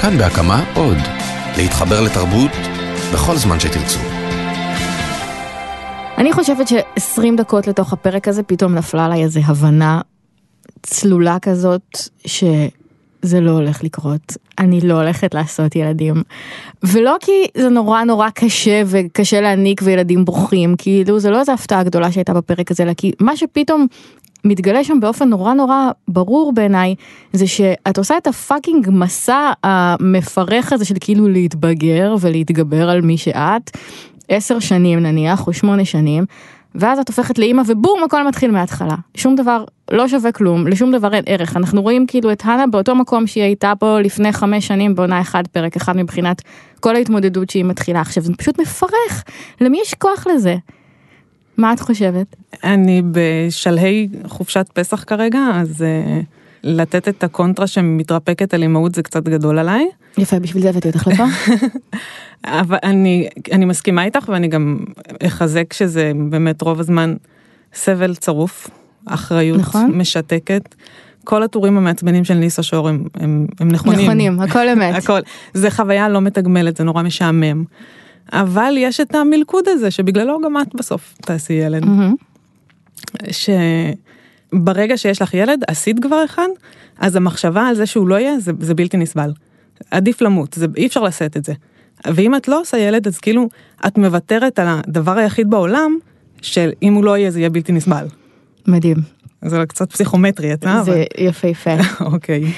כאן בהקמה עוד. להתחבר לתרבות בכל זמן שתרצו. אני חושבת ש-20 דקות לתוך הפרק הזה פתאום נפלה עליי איזו הבנה צלולה כזאת שזה לא הולך לקרות. אני לא הולכת לעשות ילדים. ולא כי זה נורא נורא קשה וקשה להעניק וילדים בוכים, כאילו זה לא איזו הפתעה גדולה שהייתה בפרק הזה, אלא כי מה שפתאום מתגלה שם באופן נורא נורא ברור בעיניי, זה שאת עושה את הפאקינג מסע המפרך הזה של כאילו להתבגר ולהתגבר על מי שאת, עשר שנים נניח, או שמונה שנים, ואז את הופכת לאימא ובום הכל מתחיל מההתחלה. שום דבר לא שווה כלום, לשום דבר אין ערך. אנחנו רואים כאילו את הנה באותו מקום שהיא הייתה פה לפני חמש שנים בעונה אחד, פרק אחד מבחינת כל ההתמודדות שהיא מתחילה עכשיו, זה פשוט מפרך. למי יש כוח לזה? מה את חושבת? אני בשלהי חופשת פסח כרגע, אז uh, לתת את הקונטרה שמתרפקת על אימהות זה קצת גדול עליי. יפה, בשביל זה הבאתי אותך לפה. אבל אני, אני מסכימה איתך ואני גם אחזק שזה באמת רוב הזמן סבל צרוף, אחריות נכון? משתקת. כל הטורים המעצבנים של ניסה שור הם, הם, הם נכונים. נכונים, הכל אמת. הכל. זה חוויה לא מתגמלת, זה נורא משעמם. אבל יש את המלכוד הזה שבגללו גם את בסוף תעשי ילד. Mm-hmm. שברגע שיש לך ילד, עשית כבר אחד, אז המחשבה על זה שהוא לא יהיה, זה, זה בלתי נסבל. עדיף למות, זה, אי אפשר לשאת את זה. ואם את לא עושה ילד, אז כאילו, את מוותרת על הדבר היחיד בעולם, של אם הוא לא יהיה, זה יהיה בלתי נסבל. מדהים. זה קצת פסיכומטרי, את זה אבל... יפהפה. אוקיי.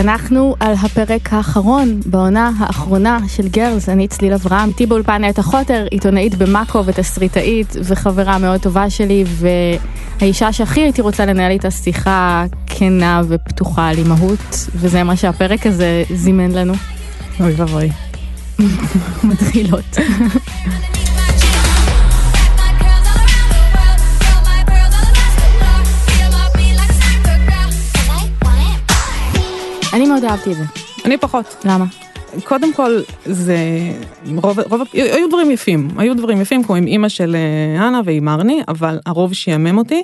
אנחנו על הפרק האחרון בעונה האחרונה של גרלס, אני צליל אברהם, איתי באולפן נטע חוטר, עיתונאית במאקו ותסריטאית וחברה מאוד טובה שלי והאישה שהכי הייתי רוצה לנהל איתה שיחה כנה ופתוחה על אימהות וזה מה שהפרק הזה זימן לנו. אוי ואבוי. מתחילות. מאוד אהבתי את זה. אני פחות. למה? קודם כל זה רוב, רוב היו דברים יפים היו דברים יפים כמו עם אימא של אה, אנה ועם ארני אבל הרוב שיאמם אותי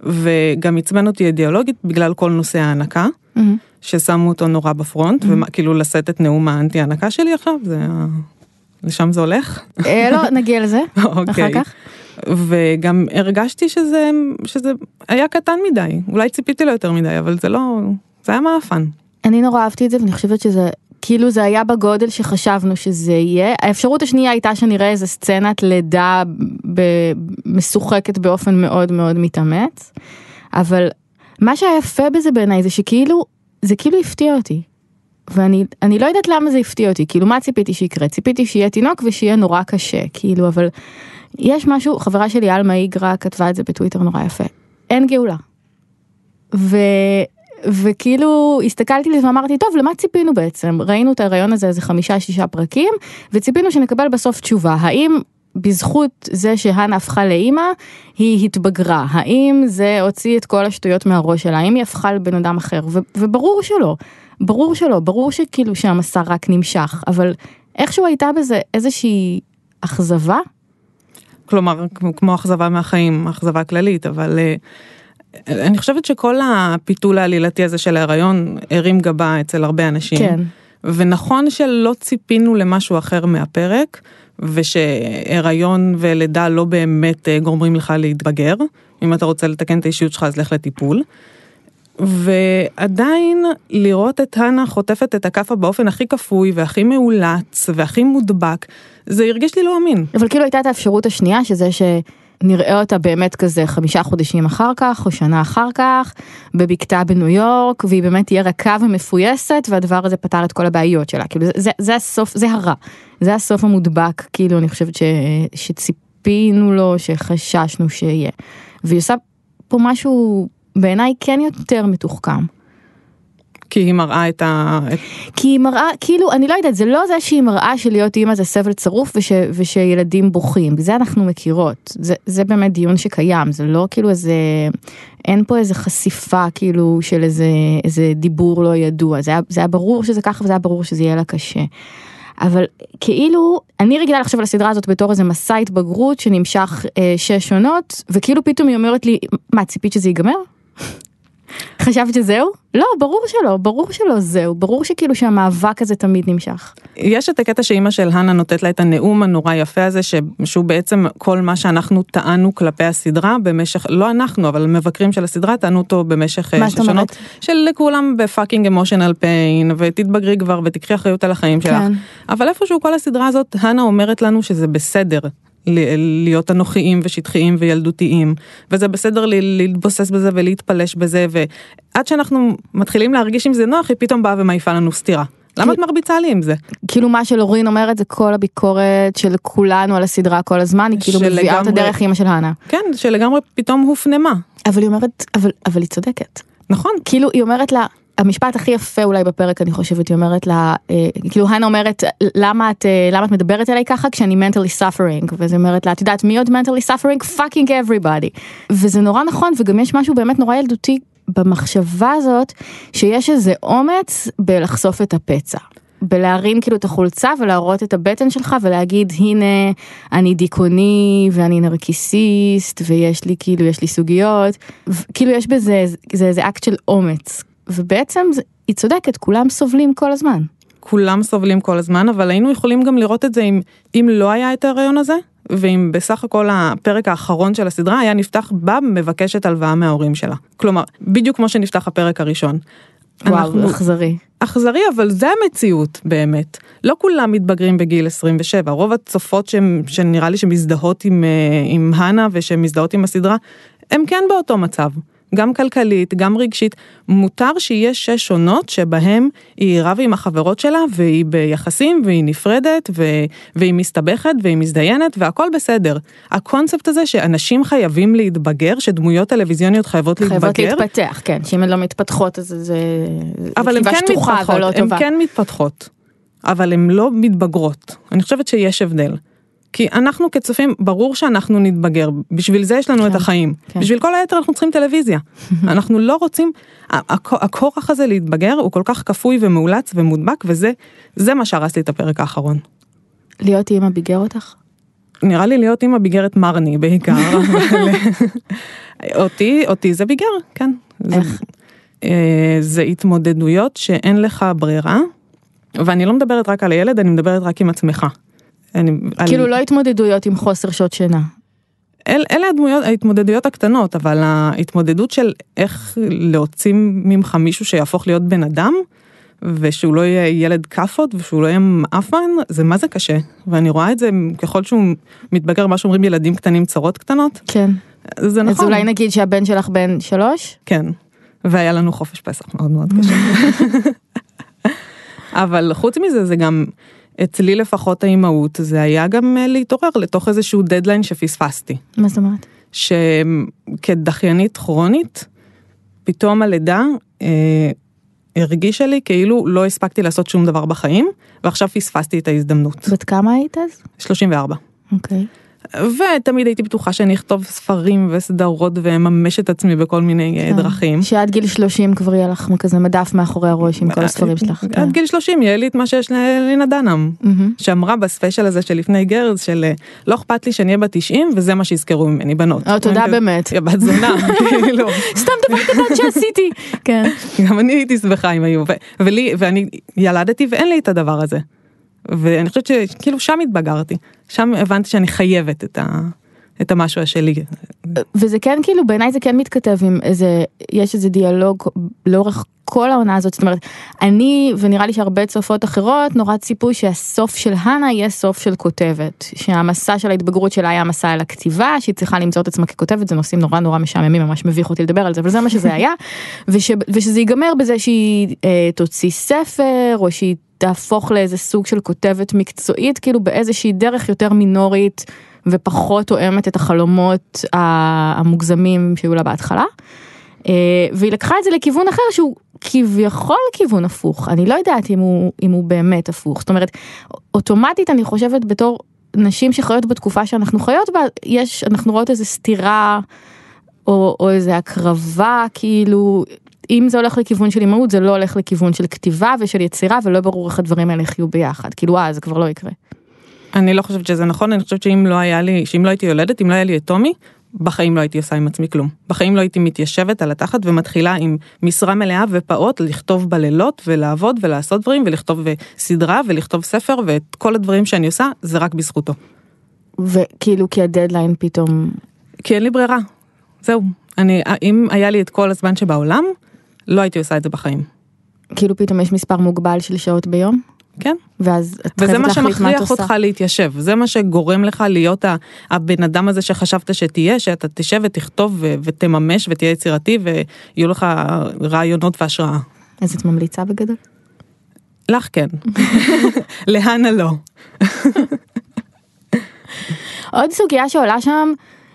וגם עצבן אותי אידיאולוגית בגלל כל נושא ההנקה mm-hmm. ששמו אותו נורא בפרונט mm-hmm. וכאילו לשאת את נאום האנטי הנקה שלי עכשיו זה לשם זה הולך. אה, לא נגיע לזה אוקיי. אחר כך. וגם הרגשתי שזה שזה היה קטן מדי אולי ציפיתי לו יותר מדי אבל זה לא זה היה מעפן. אני נורא אהבתי את זה ואני חושבת שזה כאילו זה היה בגודל שחשבנו שזה יהיה. האפשרות השנייה הייתה שנראה איזה סצנת לידה משוחקת באופן מאוד מאוד מתאמץ. אבל מה שהיה יפה בזה בעיניי זה שכאילו זה כאילו הפתיע אותי. ואני אני לא יודעת למה זה הפתיע אותי כאילו מה ציפיתי שיקרה ציפיתי שיהיה תינוק ושיהיה נורא קשה כאילו אבל יש משהו חברה שלי עלמה איגרה כתבה את זה בטוויטר נורא יפה אין גאולה. ו... וכאילו הסתכלתי לזה ואמרתי טוב למה ציפינו בעצם? ראינו את ההריון הזה איזה חמישה שישה פרקים וציפינו שנקבל בסוף תשובה. האם בזכות זה שהנה הפכה לאימא היא התבגרה? האם זה הוציא את כל השטויות מהראש שלה? האם היא הפכה לבן אדם אחר? ו- וברור שלא. ברור שלא. ברור שכאילו שהמסע רק נמשך אבל איכשהו הייתה בזה איזושהי אכזבה. כלומר כמו אכזבה מהחיים אכזבה כללית אבל. Uh... אני חושבת שכל הפיתול העלילתי הזה של ההיריון הרים גבה אצל הרבה אנשים. כן. ונכון שלא ציפינו למשהו אחר מהפרק, ושהיריון ולידה לא באמת אה, גורמים לך להתבגר. אם אתה רוצה לתקן את האישיות שלך אז לך לטיפול. ועדיין לראות את הנה חוטפת את הכאפה באופן הכי כפוי והכי מאולץ והכי מודבק, זה הרגיש לי לא אמין. אבל כאילו הייתה את האפשרות השנייה שזה ש... נראה אותה באמת כזה חמישה חודשים אחר כך או שנה אחר כך בבקתה בניו יורק והיא באמת תהיה רכה ומפויסת והדבר הזה פתר את כל הבעיות שלה. כאילו זה, זה הסוף זה הרע. זה הסוף המודבק כאילו אני חושבת ש, שציפינו לו שחששנו שיהיה. והיא עושה פה משהו בעיניי כן יותר מתוחכם. כי היא מראה את ה... כי היא מראה, כאילו, אני לא יודעת, זה לא זה שהיא מראה שלהיות אימא זה סבל צרוף וש, ושילדים בוכים, זה אנחנו מכירות, זה, זה באמת דיון שקיים, זה לא כאילו איזה, אין פה איזה חשיפה כאילו של איזה, איזה דיבור לא ידוע, זה היה, זה היה ברור שזה ככה וזה היה ברור שזה יהיה לה קשה. אבל כאילו אני רגילה לחשוב על הסדרה הזאת בתור איזה מסע התבגרות שנמשך אה, שש עונות וכאילו פתאום היא אומרת לי מה ציפית שזה ייגמר? חשבת שזהו? לא, ברור שלא, ברור שלא זהו, ברור שכאילו שהמאבק הזה תמיד נמשך. יש את הקטע שאימא של הנה נותנת לה את הנאום הנורא יפה הזה, שהוא בעצם כל מה שאנחנו טענו כלפי הסדרה במשך, לא אנחנו, אבל מבקרים של הסדרה טענו אותו במשך מה זאת אומרת? של לכולם בפאקינג אמושיונל פיין, ותתבגרי כבר ותקחי אחריות על החיים שלך. כן. אבל איפשהו כל הסדרה הזאת, הנה אומרת לנו שזה בסדר. להיות אנוכיים ושטחיים וילדותיים וזה בסדר להתבוסס בזה ולהתפלש בזה ועד שאנחנו מתחילים להרגיש עם זה נוח היא פתאום באה ומעיפה לנו סטירה. למה את מרביצה לי עם זה? כאילו מה שלורין אומרת זה כל הביקורת של כולנו על הסדרה כל הזמן היא כאילו מביאה אותה דרך אימא של האנה. כן שלגמרי פתאום הופנמה. אבל היא אומרת אבל אבל היא צודקת. נכון כאילו היא אומרת לה המשפט הכי יפה אולי בפרק אני חושבת היא אומרת לה אה, כאילו הנה אומרת למה את אה, למה את מדברת אליי ככה כשאני mentally suffering? וזה אומרת לה את יודעת מי עוד mentally suffering? Fucking everybody. וזה נורא נכון וגם יש משהו באמת נורא ילדותי במחשבה הזאת שיש איזה אומץ בלחשוף את הפצע. בלהרים כאילו את החולצה ולהראות את הבטן שלך ולהגיד הנה אני דיכאוני ואני נרקיסיסט ויש לי כאילו יש לי סוגיות. כאילו יש בזה זה איזה אקט של אומץ ובעצם זה, היא צודקת כולם סובלים כל הזמן. כולם סובלים כל הזמן אבל היינו יכולים גם לראות את זה אם אם לא היה את ההיריון הזה ואם בסך הכל הפרק האחרון של הסדרה היה נפתח בה מבקשת הלוואה מההורים שלה כלומר בדיוק כמו שנפתח הפרק הראשון. וואו אנחנו- אכזרי. אכזרי אבל זה המציאות באמת לא כולם מתבגרים בגיל 27 רוב הצופות שהם- שנראה לי שמזדהות עם אה, עם הנה ושמזדהות עם הסדרה הם כן באותו מצב גם כלכלית גם רגשית מותר שיש שש עונות שבהם היא רבה עם החברות שלה והיא ביחסים והיא נפרדת ו... והיא מסתבכת והיא מזדיינת והכל בסדר הקונספט הזה שאנשים חייבים להתבגר שדמויות טלוויזיוניות חייבות חייבות להתבגר להתפתח כן שאם הן לא מתפתחות אז זה אבל הן כן שטוחה מתפתחות, לא הן. כן מתפתחות, אבל הן לא מתבגרות. אני חושבת שיש הבדל. כי אנחנו כצופים, ברור שאנחנו נתבגר, בשביל זה יש לנו כן, את החיים. כן. בשביל כל היתר אנחנו צריכים טלוויזיה. אנחנו לא רוצים, הכורח הזה להתבגר הוא כל כך כפוי ומאולץ ומודבק, וזה זה מה שהרס לי את הפרק האחרון. להיות אימא ביגר אותך? נראה לי להיות אימא ביגרת מרני בעיקר, אבל אותי, אותי זה ביגר, כן. זה- איך? אה, זה התמודדויות שאין לך ברירה, ואני לא מדברת רק על הילד, אני מדברת רק עם עצמך. אני, כאילו לא התמודדויות עם חוסר שעות שינה. אל, אלה הדמויות, ההתמודדויות הקטנות, אבל ההתמודדות של איך להוציא ממך מישהו שיהפוך להיות בן אדם, ושהוא לא יהיה ילד כאפות ושהוא לא יהיה מעפן, זה מה זה קשה. ואני רואה את זה ככל שהוא מתבגר, מה שאומרים ילדים קטנים צרות קטנות, כן. זה אז נכון. אולי נגיד שהבן שלך בן שלוש? כן, והיה לנו חופש פסח מאוד מאוד קשה. אבל חוץ מזה זה גם, אצלי לפחות האימהות, זה היה גם אה, להתעורר לתוך איזשהו דדליין שפספסתי. מה זאת אומרת? שכדחיינית כרונית, פתאום הלידה אה, הרגישה לי כאילו לא הספקתי לעשות שום דבר בחיים, ועכשיו פספסתי את ההזדמנות. בת כמה היית אז? 34. אוקיי. ותמיד הייתי בטוחה שאני אכתוב ספרים וסדרות ואממש את עצמי בכל מיני אה, כן. דרכים. שעד גיל 30 כבר יהיה לך כזה מדף מאחורי הראש עם כל הספרים שלך. כן. עד גיל 30 יהיה לי את מה שיש ללינה דנהאם, מהמם. שאמרה בספיישל הזה שלפני גרז של אה, לא אכפת לי שאני אהיה בת 90 וזה מה שיזכרו ממני בנות. או, תודה באמת. יא בת זונה, כאילו, סתם דבר קטן שעשיתי. כן. גם אני הייתי שמחה אם היו, ולי, ואני ילדתי ואין לי את הדבר הזה. ואני חושבת שכאילו שם התבגרתי, שם הבנתי שאני חייבת את, ה, את המשהו השלי. וזה כן כאילו בעיניי זה כן מתכתב עם איזה יש איזה דיאלוג לאורך כל העונה הזאת. זאת אומרת אני ונראה לי שהרבה צופות אחרות נורא ציפו שהסוף של הנה יהיה סוף של כותבת. שהמסע של ההתבגרות שלה היה מסע אל הכתיבה שהיא צריכה למצוא את עצמה ככותבת זה נושאים נורא נורא משעממים ממש מביך אותי לדבר על זה אבל זה מה שזה היה. וש, ושזה ייגמר בזה שהיא אה, תוציא ספר או שהיא תהפוך לאיזה סוג של כותבת מקצועית כאילו באיזושהי דרך יותר מינורית ופחות תואמת את החלומות המוגזמים שהיו לה בהתחלה. אה, והיא לקחה את זה לכיוון אחר שהוא כביכול כיוון הפוך, אני לא יודעת אם הוא, אם הוא באמת הפוך, זאת אומרת, אוטומטית אני חושבת בתור נשים שחיות בתקופה שאנחנו חיות בה, יש, אנחנו רואות איזה סתירה, או, או איזה הקרבה, כאילו, אם זה הולך לכיוון של אימהות, זה לא הולך לכיוון של כתיבה ושל יצירה, ולא ברור איך הדברים האלה יחיו ביחד, כאילו, אה, זה כבר לא יקרה. אני לא חושבת שזה נכון, אני חושבת שאם לא היה לי, שאם לא הייתי יולדת, אם לא היה לי את טומי, בחיים לא הייתי עושה עם עצמי כלום. בחיים לא הייתי מתיישבת על התחת ומתחילה עם משרה מלאה ופעוט לכתוב בלילות ולעבוד ולעשות דברים ולכתוב סדרה ולכתוב ספר ואת כל הדברים שאני עושה זה רק בזכותו. וכאילו כי הדדליין פתאום... כי אין לי ברירה. זהו. אני, אם היה לי את כל הזמן שבעולם, לא הייתי עושה את זה בחיים. כאילו פתאום יש מספר מוגבל של שעות ביום? כן. ואז את וזה מה שמכריח. אותך להתיישב, זה מה שגורם לך להיות הבן אדם הזה שחשבת שתהיה, שאתה תשב ותכתוב ו- ותממש ותהיה יצירתי ויהיו לך רעיונות והשראה. אז את ממליצה בגדול? לך כן, להנה לא. עוד סוגיה שעולה שם,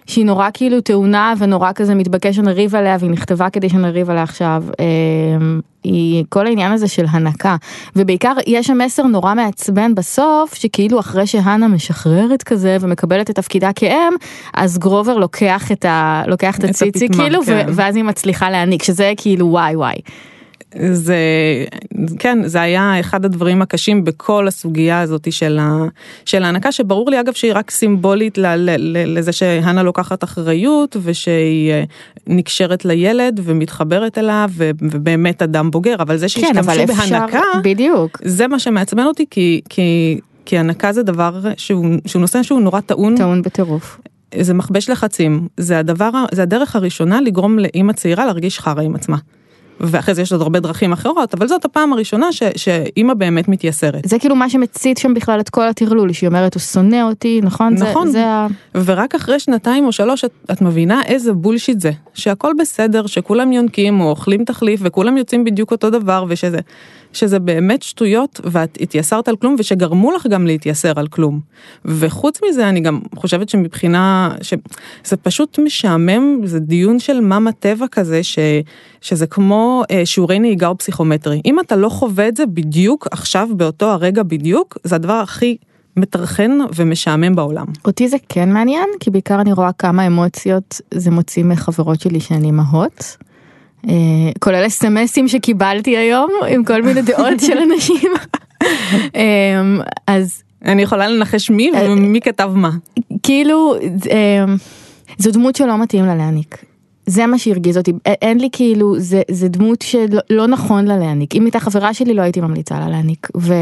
שהיא נורא כאילו טעונה ונורא כזה מתבקש שנריב עליה והיא נכתבה כדי שנריב עליה עכשיו, אמ, היא כל העניין הזה של הנקה. ובעיקר יש שם מסר נורא מעצבן בסוף, שכאילו אחרי שהנה משחררת כזה ומקבלת את תפקידה כאם, אז גרובר לוקח את, ה... לוקח את הציצי כאילו, כן. ואז היא מצליחה להעניק, שזה כאילו וואי וואי. זה כן זה היה אחד הדברים הקשים בכל הסוגיה הזאת של, ה, של ההנקה שברור לי אגב שהיא רק סימבולית ל, ל, ל, לזה שהנה לוקחת אחריות ושהיא אה, נקשרת לילד ומתחברת אליו ו, ובאמת אדם בוגר אבל זה כן, שהשתמשו אפשר, בהנקה בדיוק, זה מה שמעצבן אותי כי כי כי הנקה זה דבר שהוא, שהוא נושא שהוא נורא טעון טעון בטירוף. זה מכבש לחצים זה הדבר זה הדרך הראשונה לגרום לאימא צעירה להרגיש חרא עם עצמה. ואחרי זה יש עוד הרבה דרכים אחרות אבל זאת הפעם הראשונה ש, שאימא באמת מתייסרת. זה כאילו מה שמצית שם בכלל את כל הטרלול, שהיא אומרת הוא שונא אותי, נכון? נכון. זה, זה ה... ורק אחרי שנתיים או שלוש את, את מבינה איזה בולשיט זה שהכל בסדר שכולם יונקים או אוכלים תחליף וכולם יוצאים בדיוק אותו דבר ושזה שזה באמת שטויות ואת התייסרת על כלום ושגרמו לך גם להתייסר על כלום. וחוץ מזה אני גם חושבת שמבחינה שזה פשוט משעמם זה דיון של מאמה טבע כזה ש, שזה כמו אה, שיעורי נהיגה או פסיכומטרי אם אתה לא חווה את זה בדיוק עכשיו באותו הרגע בדיוק זה הדבר הכי מטרחן ומשעמם בעולם. אותי זה כן מעניין, כי בעיקר אני רואה כמה אמוציות זה מוציא מחברות שלי שהן אימהות. אה, כולל אסמסים שקיבלתי היום עם כל מיני דעות של אנשים. אה, אז אני יכולה לנחש מי אה, ומי כתב מה. כאילו אה, זו דמות שלא מתאים לה להעניק. זה מה שהרגיז אותי, אין לי כאילו, זה, זה דמות שלא לא נכון לה להעניק, אם הייתה חברה שלי לא הייתי ממליצה לה להעניק, ו,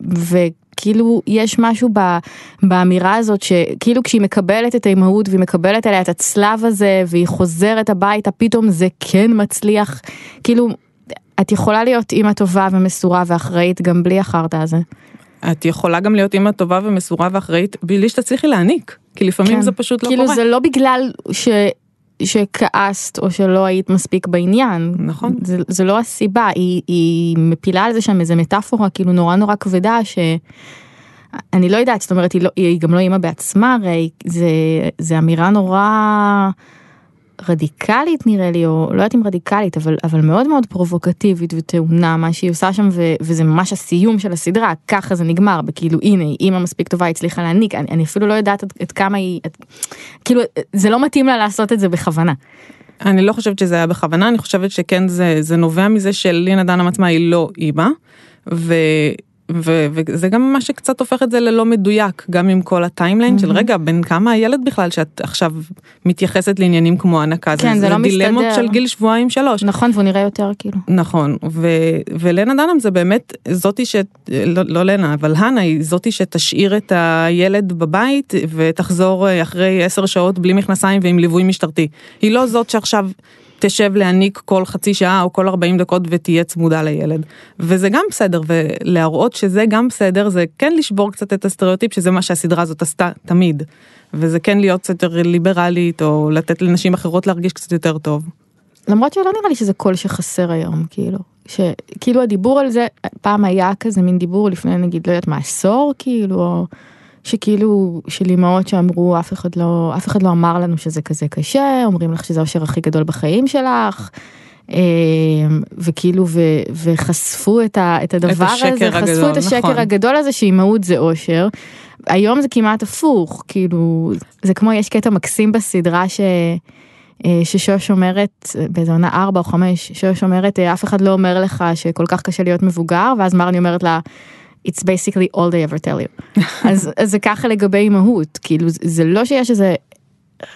וכאילו יש משהו ב, באמירה הזאת שכאילו כשהיא מקבלת את האימהות והיא מקבלת עליה את הצלב הזה והיא חוזרת הביתה פתאום זה כן מצליח, כאילו את יכולה להיות אימא טובה ומסורה ואחראית גם בלי החרטא הזה. את יכולה גם להיות אימא טובה ומסורה ואחראית בלי שתצליחי להעניק, כי לפעמים כן. זה פשוט לא כאילו קורה. זה לא בגלל ש... שכעסת או שלא היית מספיק בעניין. נכון. זה, זה לא הסיבה, היא, היא מפילה על זה שם איזה מטאפורה כאילו נורא נורא כבדה ש... אני לא יודעת, זאת אומרת, היא, לא, היא גם לא אימא בעצמה, הרי זה, זה אמירה נורא רדיקלית נראה לי, או לא יודעת אם רדיקלית, אבל, אבל מאוד מאוד פרובוקטיבית וטעונה מה שהיא עושה שם, ו, וזה ממש הסיום של הסדרה, ככה זה נגמר, בכאילו הנה, היא אימא מספיק טובה, היא הצליחה להעניק, אני, אני אפילו לא יודעת עד, עד כמה היא, עד, כאילו, זה לא מתאים לה לעשות את זה בכוונה. אני לא חושבת שזה היה בכוונה, אני חושבת שכן זה, זה נובע מזה שלינה דנהאם עצמה היא לא אימא, ו, ו, וזה גם מה שקצת הופך את זה ללא מדויק, גם עם כל הטיימליין של רגע, בן כמה הילד בכלל שאת עכשיו מתייחסת לעניינים כמו הנקה, כן, זה לא דילמות מסתדר. של גיל שבועיים שלוש. נכון, והוא נראה יותר כאילו. נכון, ו, ולנה דנהאם זה באמת זאתי ש... לא, לא לנה, אבל הנה היא זאתי שתשאיר את הילד בבית ותחזור אחרי עשר שעות בלי מכנסיים ועם ליווי משטרתי. היא לא זאת שעכשיו תשב להעניק כל חצי שעה או כל 40 דקות ותהיה צמודה לילד. וזה גם בסדר, ולהראות שזה גם בסדר, זה כן לשבור קצת את הסטריאוטיפ שזה מה שהסדרה הזאת עשתה תמיד. וזה כן להיות קצת יותר ליברלית או לתת לנשים אחרות להרגיש קצת יותר טוב. למרות שלא נראה לי שזה קול שחסר היום, כאילו. שכאילו הדיבור על זה, פעם היה כזה מין דיבור לפני נגיד, לא יודעת מה, עשור, כאילו, או שכאילו, של אמהות שאמרו, אף אחד לא, אף אחד לא אמר לנו שזה כזה קשה, אומרים לך שזה האושר הכי גדול בחיים שלך. אה, וכאילו ו, וחשפו את, ה, את הדבר השקר הזה, חשפו הגדול, את השקר נכון. הגדול הזה שאימהות זה אושר. היום זה כמעט הפוך, כאילו, זה כמו יש קטע מקסים בסדרה ש... אה, ששוש אומרת, באיזה עונה 4 או 5, שוש אומרת, אה, אף אחד לא אומר לך שכל כך קשה להיות מבוגר, ואז מרני אומרת לה, It's basically all they ever tell you. אז, אז זה ככה לגבי אימהות, כאילו זה- לא שיש איזה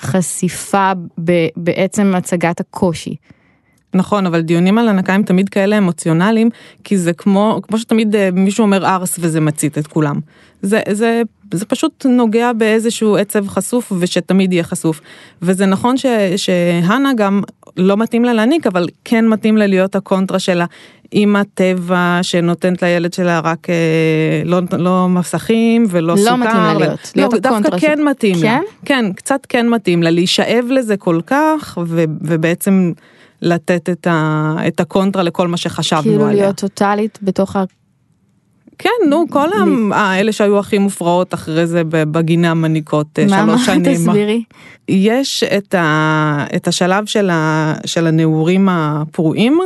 חשיפה ב, בעצם הצגת הקושי. נכון, אבל דיונים על הנקה הם תמיד כאלה אמוציונליים, כי זה כמו, כמו שתמיד אה, מישהו אומר ארס וזה מצית את כולם. זה, זה, זה פשוט נוגע באיזשהו עצב חשוף ושתמיד יהיה חשוף. וזה נכון ש, שהנה גם לא מתאים לה להניק, אבל כן מתאים לה להיות הקונטרה של האמא טבע שנותנת לילד שלה רק אה, לא, לא מסכים ולא לא סוכר. מתאים לה להיות, להיות לא, דווקא כן של- מתאים לה. כן? כן, קצת כן מתאים לה להישאב לזה כל כך, ו, ובעצם לתת את, ה, את הקונטרה לכל מה שחשבנו כאילו עליה. להיות טוטאלית בתוך ה... כן, נו, כל ה- האלה שהיו הכי מופרעות אחרי זה ב- בגינה מניקות אה, מה, מה, שלוש שנים. תסבירי. יש את, ה, את השלב של, ה, של הנעורים הפרועים.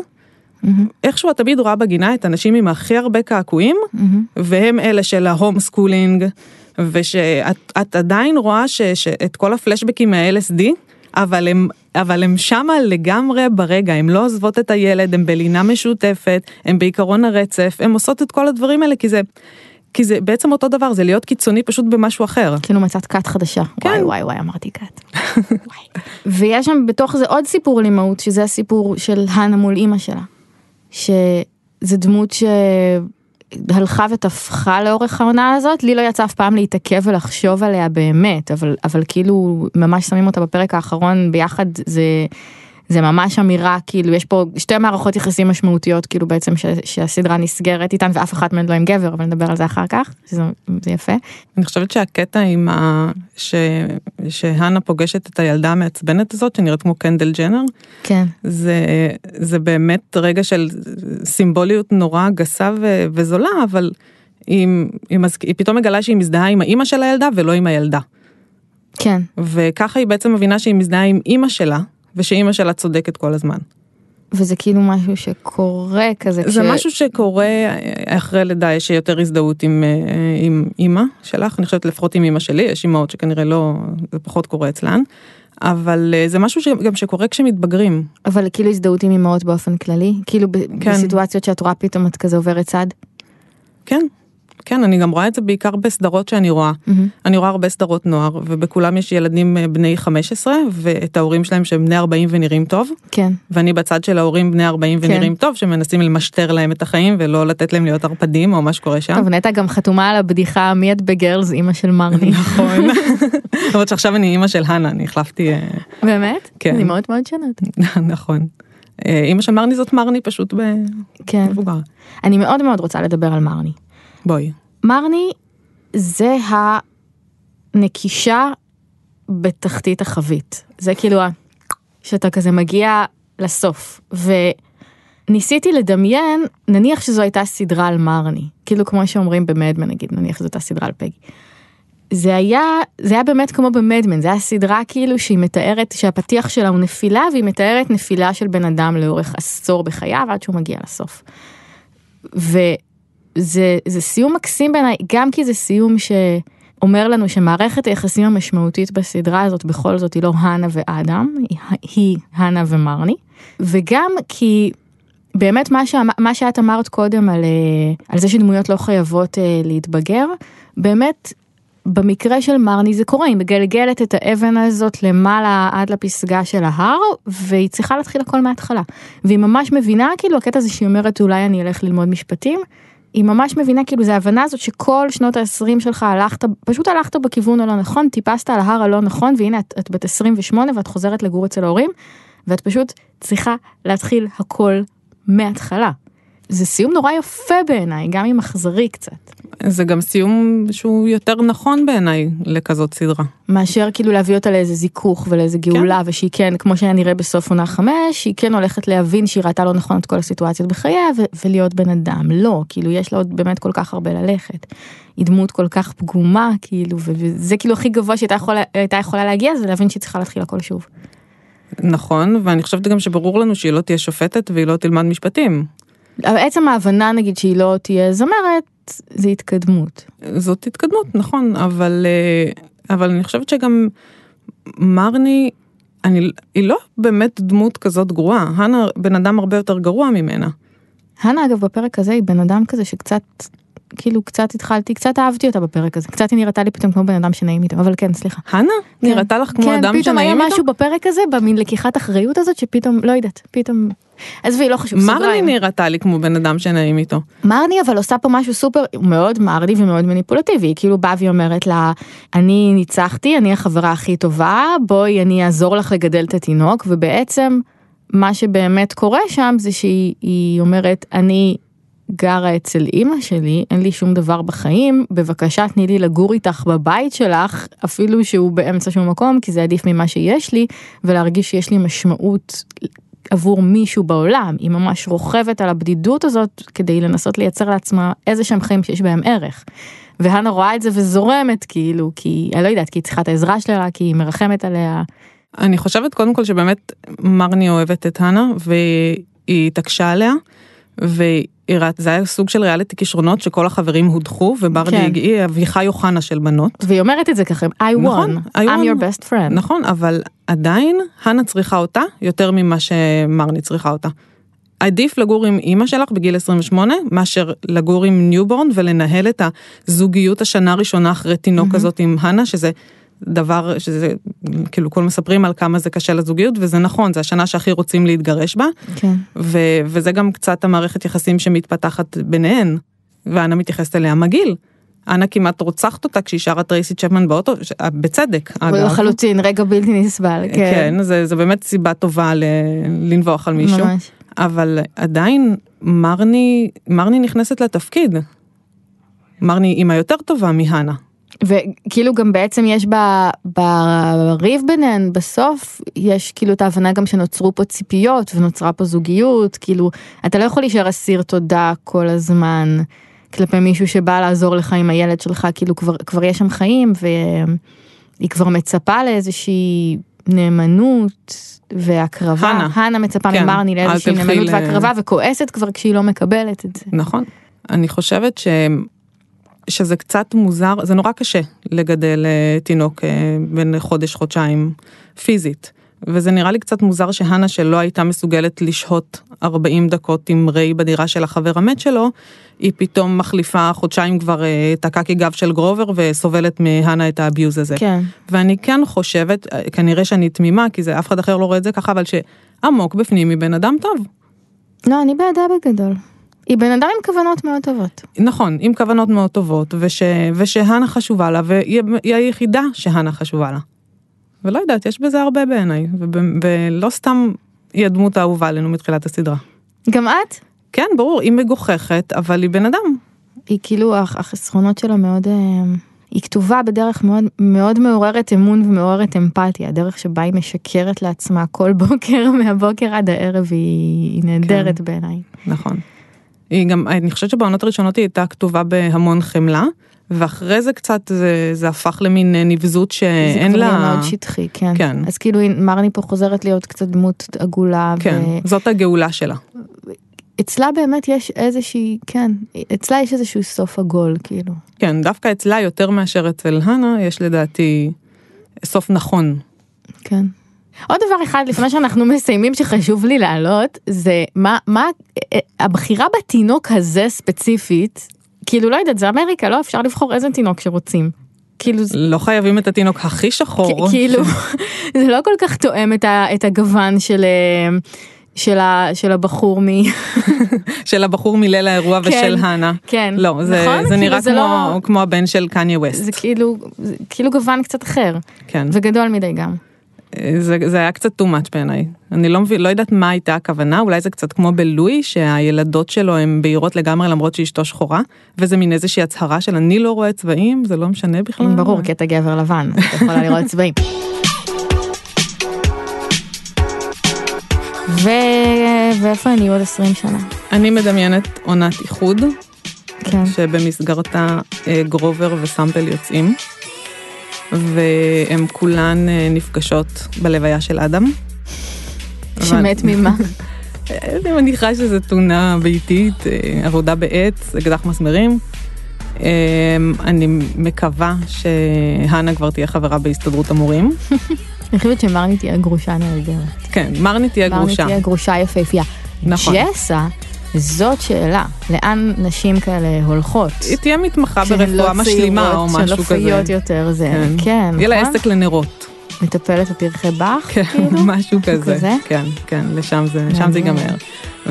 איכשהו את תמיד רואה בגינה את האנשים עם הכי הרבה קעקועים, והם אלה של ה home schooling, ושאת את עדיין רואה ש, שאת כל הפלשבקים מה-LSD, אבל הם, אבל הם שמה לגמרי ברגע, הם לא עוזבות את הילד, הם בלינה משותפת, הם בעיקרון הרצף, הם עושות את כל הדברים האלה, כי זה, כי זה בעצם אותו דבר, זה להיות קיצוני פשוט במשהו אחר. כאילו מצאת כת חדשה. כן. וואי וואי וואי אמרתי כת. ויש שם בתוך זה עוד סיפור על אימהות שזה הסיפור של הנה מול אימא שלה. שזה דמות שהלכה ותפחה לאורך העונה הזאת לי לא יצא אף פעם להתעכב ולחשוב עליה באמת אבל אבל כאילו ממש שמים אותה בפרק האחרון ביחד זה. זה ממש אמירה כאילו יש פה שתי מערכות יחסים משמעותיות כאילו בעצם ש, שהסדרה נסגרת איתן ואף אחת מהן לא עם גבר אבל נדבר על זה אחר כך שזה זה יפה. אני חושבת שהקטע עם ה... ש... שהנה פוגשת את הילדה המעצבנת הזאת שנראית כמו קנדל ג'נר, כן. זה, זה באמת רגע של סימבוליות נורא גסה ו... וזולה, אבל היא, היא, מז... היא פתאום מגלה שהיא מזדהה עם האימא של הילדה ולא עם הילדה. כן. וככה היא בעצם מבינה שהיא מזדהה עם אימא שלה, ושאימא שלה צודקת כל הזמן. וזה כאילו משהו שקורה כזה. זה משהו שקורה אחרי לידה, יש יותר הזדהות עם, אה, עם אימא שלך, אני חושבת לפחות עם אימא שלי, יש אימהות שכנראה לא, זה פחות קורה אצלן, אבל אה, זה משהו שגם שקורה כשמתבגרים. אבל כאילו הזדהות עם אמהות באופן כללי? כאילו ב- כן. בסיטואציות שאת רואה פתאום את כזה עוברת צד? כן, כן, אני גם רואה את זה בעיקר בסדרות שאני רואה. אני רואה הרבה סדרות נוער, ובכולם יש ילדים אה, בני 15, ואת ההורים שלהם שהם בני 40 ונראים טוב, כן. ואני בצד של ההורים בני 40 ונראים טוב, שמנסים למשטר להם את החיים ולא לתת להם להיות ערפדים או מה שקורה שם. טוב, נטע גם חתומה על הבדיחה מי את בגרלס אימא של מרני. נכון. למרות שעכשיו אני אימא של הנה, אני החלפתי, אה, באמת? כן. אני מאוד מאוד שונות. נכון. אה, אימא של מרני זאת מרני פשוט כן. במבוגר. אני מאוד מאוד רוצה לדבר על מרני. בואי. מרני זה הנקישה בתחתית החבית. זה כאילו ה- שאתה כזה מגיע לסוף. וניסיתי לדמיין, נניח שזו הייתה סדרה על מרני, כאילו כמו שאומרים במדמן נגיד, נניח שזו הייתה סדרה על פגי. זה היה, זה היה באמת כמו במדמן, זה היה סדרה כאילו שהיא מתארת, שהפתיח שלה הוא נפילה, והיא מתארת נפילה של בן אדם לאורך עשור בחייו עד שהוא מגיע לסוף. וזה זה סיום מקסים בעיניי, גם כי זה סיום שאומר לנו שמערכת היחסים המשמעותית בסדרה הזאת בכל זאת היא לא הנה ואדם, היא, היא הנה ומרני, וגם כי באמת מה, שאמ- מה שאת אמרת קודם על, אה, על זה שדמויות לא חייבות אה, להתבגר, באמת במקרה של מרני זה קורה, היא מגלגלת את האבן הזאת למעלה עד לפסגה של ההר, והיא צריכה להתחיל הכל מההתחלה. והיא ממש מבינה, כאילו, הקטע הזה שהיא אומרת, אולי אני אלך ללמוד משפטים, היא ממש מבינה, כאילו, זה ההבנה הזאת שכל שנות ה-20 שלך הלכת, פשוט הלכת בכיוון הלא נכון, טיפסת על ההר הלא נכון, והנה את, את בת 28 ואת חוזרת לגור אצל ההורים, ואת פשוט צריכה להתחיל הכל מההתחלה. זה סיום נורא יפה בעיניי, גם אם אכזרי קצת. זה גם סיום שהוא יותר נכון בעיניי לכזאת סדרה. מאשר כאילו להביא אותה לאיזה זיכוך ולאיזה גאולה כן. ושהיא כן כמו שהיה נראה בסוף עונה חמש היא כן הולכת להבין שהיא ראתה לא נכון את כל הסיטואציות בחייה ולהיות בן אדם לא כאילו יש לה עוד באמת כל כך הרבה ללכת. היא דמות כל כך פגומה כאילו וזה כאילו הכי גבוה שהייתה יכולה, יכולה להגיע זה להבין שהיא צריכה להתחיל הכל שוב. נכון, ואני חושבת גם שברור לנו שהיא לא תהיה שופטת והיא לא תלמד משפטים. אבל עצם ההבנה נגיד שהיא לא תהיה זמרת, זה התקדמות. זאת התקדמות, נכון, אבל, אה, אבל אני חושבת שגם מרני, אני, היא לא באמת דמות כזאת גרועה, הנה בן אדם הרבה יותר גרוע ממנה. הנה אגב בפרק הזה היא בן אדם כזה שקצת כאילו קצת התחלתי קצת אהבתי אותה בפרק הזה קצת היא נראתה לי פתאום כמו בן אדם שנעים איתו אבל כן סליחה. הנה נראתה לך כמו כן, אדם פתאום היה שנעים איתו? משהו בפרק הזה במין לקיחת אחריות הזאת שפתאום לא יודעת פתאום. עזבי לא חשוב מרני סוגריים. נראתה לי כמו בן אדם שנעים איתו. מרני אבל עושה פה משהו סופר מאוד מרני ומאוד מניפולטיבי היא כאילו באה והיא אומרת לה אני ניצחתי אני החברה הכי טובה בואי אני אעזור לך לגדל את התינוק ובעצם מה שבאמת קורה שם זה שהיא היא אומרת אני גרה אצל אימא שלי אין לי שום דבר בחיים בבקשה תני לי לגור איתך בבית שלך אפילו שהוא באמצע שום מקום כי זה עדיף ממה שיש לי ולהרגיש שיש לי משמעות עבור מישהו בעולם היא ממש רוכבת על הבדידות הזאת כדי לנסות לייצר לעצמה איזה שהם חיים שיש בהם ערך. והנה רואה את זה וזורמת כאילו כי אני לא יודעת כי היא צריכה את העזרה שלה כי היא מרחמת עליה. אני חושבת קודם כל שבאמת מרני אוהבת את הנה והיא התעקשה עליה. זה היה סוג של ריאליטי כישרונות שכל החברים הודחו ומרני כן. היא אביחי אוחנה של בנות. והיא אומרת את זה ככה I נכון, won I I'm won. your best friend. נכון אבל עדיין הנה צריכה אותה יותר ממה שמרני צריכה אותה. עדיף לגור עם אימא שלך בגיל 28 מאשר לגור עם newborn ולנהל את הזוגיות השנה הראשונה אחרי תינוק כזאת עם הנה שזה דבר שזה כאילו כל מספרים על כמה זה קשה לזוגיות וזה נכון זה השנה שהכי רוצים להתגרש בה כן. ו- וזה גם קצת המערכת יחסים שמתפתחת ביניהן ואנה מתייחסת אליה מגעיל. אנה כמעט רוצחת אותה כשהיא שרה טרייסי צ'פמן באוטו ש- בצדק אגב. לחלוטין רגע בלתי נסבל. כן. כן, זה, זה באמת סיבה טובה ל- לנבוח על מישהו, ממש. אבל עדיין מרני, מרני נכנסת לתפקיד. מרני אימא יותר טובה מהנה. וכאילו גם בעצם יש ב- בריב ביניהן בסוף יש כאילו את ההבנה גם שנוצרו פה ציפיות ונוצרה פה זוגיות כאילו אתה לא יכול להישאר אסיר תודה כל הזמן כלפי מישהו שבא לעזור לך עם הילד שלך כאילו כבר כבר יש שם חיים והיא כבר מצפה לאיזושהי נאמנות והקרבה הנה. הנה מצפה כן, ממרני לאיזושהי נאמנות ל- והקרבה וכועסת כבר כשהיא לא מקבלת את זה. נכון. אני חושבת ש... שזה קצת מוזר, זה נורא קשה לגדל אה, תינוק אה, בן חודש, חודשיים, פיזית. וזה נראה לי קצת מוזר שהנה שלא הייתה מסוגלת לשהות 40 דקות עם ריי בדירה של החבר המת שלו, היא פתאום מחליפה חודשיים כבר אה, את הקקי גב של גרובר וסובלת מהנה את האביוז הזה. כן. ואני כן חושבת, אה, כנראה שאני תמימה, כי זה אף אחד אחר לא רואה את זה ככה, אבל שעמוק בפנים היא בן אדם טוב. לא אני בעדה בגדול. היא בן אדם עם כוונות מאוד טובות. נכון, עם כוונות מאוד טובות, וש, ושהנה חשובה לה, והיא היא היחידה שהנה חשובה לה. ולא יודעת, יש בזה הרבה בעיניי, וב- ולא סתם היא הדמות האהובה עלינו מתחילת הסדרה. גם את? כן, ברור, היא מגוחכת, אבל היא בן אדם. היא כאילו הח- החסרונות שלה מאוד אה, היא כתובה בדרך מאוד מאוד מעוררת אמון ומעוררת אמפתיה הדרך שבה היא משקרת לעצמה כל בוקר מהבוקר עד הערב היא, היא נהדרת כן. בעיניי. נכון. היא גם, אני חושבת שבעונות הראשונות היא הייתה כתובה בהמון חמלה, ואחרי זה קצת זה, זה הפך למין אה, נבזות זה שאין לה... נהיה מאוד שטחי כן. כן. אז כאילו מרני פה חוזרת להיות קצת דמות עגולה. כן, זאת הגאולה שלה. ואצלה באמת יש איזושהי כן אצלה יש איזשהו סוף עגול כאילו. כן, דווקא אצלה יותר מאשר אצל הנה, יש לדעתי סוף נכון. כן. עוד דבר אחד לפני שאנחנו מסיימים שחשוב לי להעלות זה מה מה אה, הבחירה בתינוק הזה ספציפית כאילו לא יודעת זה אמריקה לא אפשר לבחור איזה תינוק שרוצים. כאילו זה- לא חייבים את התינוק הכי שחור. כאילו זה לא כל כך תואם את, ה, את הגוון של אה, של, ה, של הבחור מ... של הבחור מליל האירוע כן, ושל הנה. כן, לא, זה, נכון? זה כאילו נראה זה כמו, לא- כמו הבן של קניה ווסט. זה כאילו זה כאילו גוון קצת אחר כן. וגדול מדי גם. זה, זה היה קצת too much בעיניי. אני לא, לא יודעת מה הייתה הכוונה, אולי זה קצת כמו בלואי, שהילדות שלו הן בהירות לגמרי למרות שאשתו שחורה, וזה מין איזושהי הצהרה של אני לא רואה צבעים, זה לא משנה בכלל. ברור כי אתה גבר לבן אתה יכולה לראות צבעים. ו... ואיפה אני עוד 20 שנה? אני מדמיינת עונת איחוד, כן. שבמסגרתה אה, גרובר וסמפל יוצאים, והם כולן אה, נפגשות בלוויה של אדם. שמת ממה? אני מניחה שזה תאונה ביתית, אה, עבודה בעץ, אקדח מסמרים. אה, אני מקווה שהנה כבר תהיה חברה בהסתדרות המורים. אני חושבת שמרני תהיה גרושה נהדרת. כן, מרני תהיה מרני גרושה. תהיה גרושה יפהפייה. נכון. ג'סה, זאת שאלה. לאן נשים כאלה הולכות? היא תהיה מתמחה כשהן ברפואה לא משלימה או צעירות, משהו שהן כזה. לא פיות יותר, זה, כן. כן, יהיה לה נכון? עסק לנרות. מטפלת בפרחי באך, כן, כאילו? משהו כזה. כזה? כן, כן, לשם זה, שם זה. ייגמר.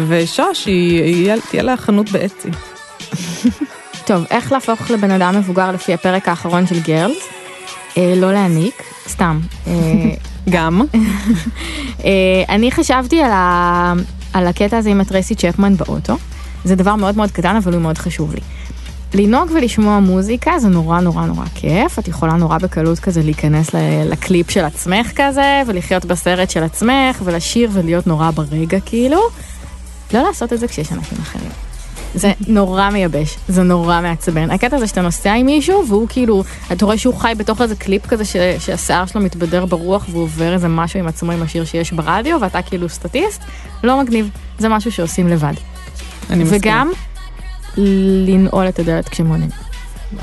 ושוש, היא- היא- תהיה לה חנות באצי. טוב, איך להפוך לבן אדם מבוגר לפי הפרק האחרון של גרלס? אה, לא להניק, סתם. אה, גם. אה, אני חשבתי על, ה... על הקטע הזה עם הטרייסי צ'פמן באוטו. זה דבר מאוד מאוד קטן, אבל הוא מאוד חשוב לי. לנהוג ולשמוע מוזיקה זה נורא נורא נורא כיף, את יכולה נורא בקלות כזה להיכנס לקליפ של עצמך כזה, ולחיות בסרט של עצמך, ולשיר ולהיות נורא ברגע כאילו. לא לעשות את זה כשיש אנשים אחרים. זה נורא מייבש, זה נורא מעצבן. הקטע הזה שאתה נוסע עם מישהו והוא כאילו, אתה רואה שהוא חי בתוך איזה קליפ כזה ש, שהשיער שלו מתבדר ברוח והוא עובר איזה משהו עם עצמו עם השיר שיש ברדיו ואתה כאילו סטטיסט, לא מגניב, זה משהו שעושים לבד. אני מסכימה. וגם לנעול את הדלת כשמעוניינים.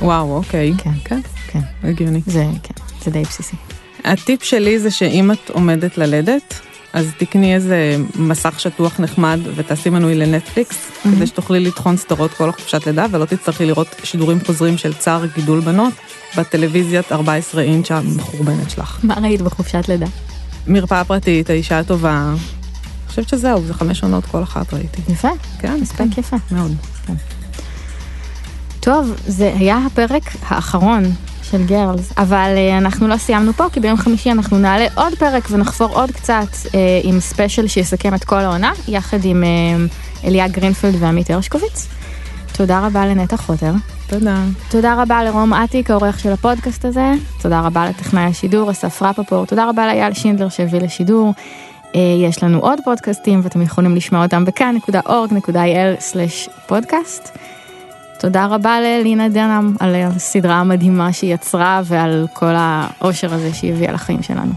וואו, אוקיי. כן, כן, כן, הגיוני. זה, כן, זה די בסיסי. הטיפ שלי זה שאם את עומדת ללדת, אז תקני איזה מסך שטוח נחמד ותעשי מנוי לנטפליקס, כדי שתוכלי לטחון סדרות כל החופשת לידה ולא תצטרכי לראות שידורים חוזרים של צער גידול בנות בטלוויזיית 14 אינץ' המחורבנת שלך. מה ראית בחופשת לידה? מרפאה פרטית, האישה הטובה. אני חושבת שזהו, זה חמש עונות כל אחת ראיתי. יפה, כן, מספק יפה. מאוד. טוב, זה היה הפרק האחרון של Girls, אבל uh, אנחנו לא סיימנו פה, כי ביום חמישי אנחנו נעלה עוד פרק ונחפור עוד קצת uh, עם special שיסכם את כל העונה, יחד עם uh, אליה גרינפלד ועמית הרשקוביץ. תודה רבה לנטע חוטר. תודה. תודה רבה לרום אטיק, העורך של הפודקאסט הזה. תודה רבה לטכנאי השידור, אסף רפפורט. תודה רבה לאייל שינדלר שהביא לשידור. אה, יש לנו עוד פודקאסטים ואתם יכולים לשמוע אותם בכאן.org.il/פודקאסט. תודה רבה ללינה דנאם על הסדרה המדהימה שהיא יצרה ועל כל האושר הזה שהיא הביאה לחיים שלנו.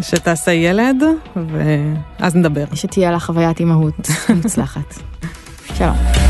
שתעשה ילד, ואז נדבר. שתהיה לה חוויית אימהות מוצלחת. שלום.